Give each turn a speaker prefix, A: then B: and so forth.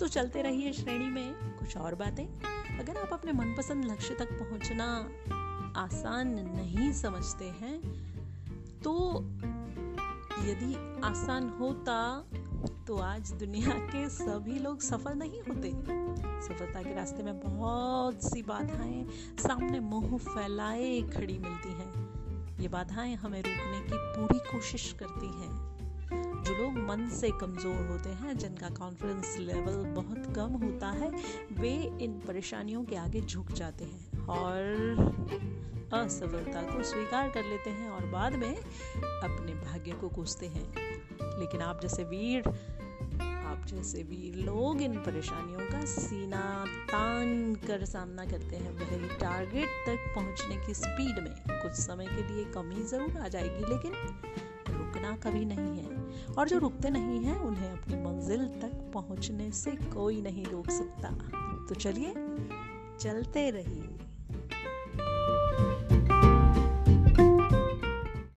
A: तो चलते रहिए श्रेणी में कुछ और बातें। अगर आप अपने मनपसंद लक्ष्य तक पहुँचना आसान नहीं समझते हैं तो यदि आसान होता तो आज दुनिया के सभी लोग सफल नहीं होते। सफलता के रास्ते में बहुत सी बाधाएँ सामने मुँह फैलाए खड़ी मिलती हैं। ये बाधाएँ हमें रोकने की पूरी कोशिश करती हैं। जो लोग मन से कमज़ोर होते हैं, जिनका कॉन्फिडेंस लेवल बहुत कम होता है, वे इन परेशानियों के आगे झुक जाते हैं और असफलता को स्वीकार कर लेते हैं और बाद में अपने भाग्य को कोसते हैं। लेकिन आप जैसे वीर, आप जैसे वीर लोग इन परेशानियों का सीना तान कर सामना करते हैं। वह टारगेट तक पहुँचने की स्पीड में कुछ समय के लिए कमी ज़रूर आ जाएगी, लेकिन रुकना कभी नहीं है। और जो रुकते नहीं हैं, उन्हें अपनी मंजिल तक पहुँचने से कोई नहीं रोक सकता। तो चलिए, चलते रहिए।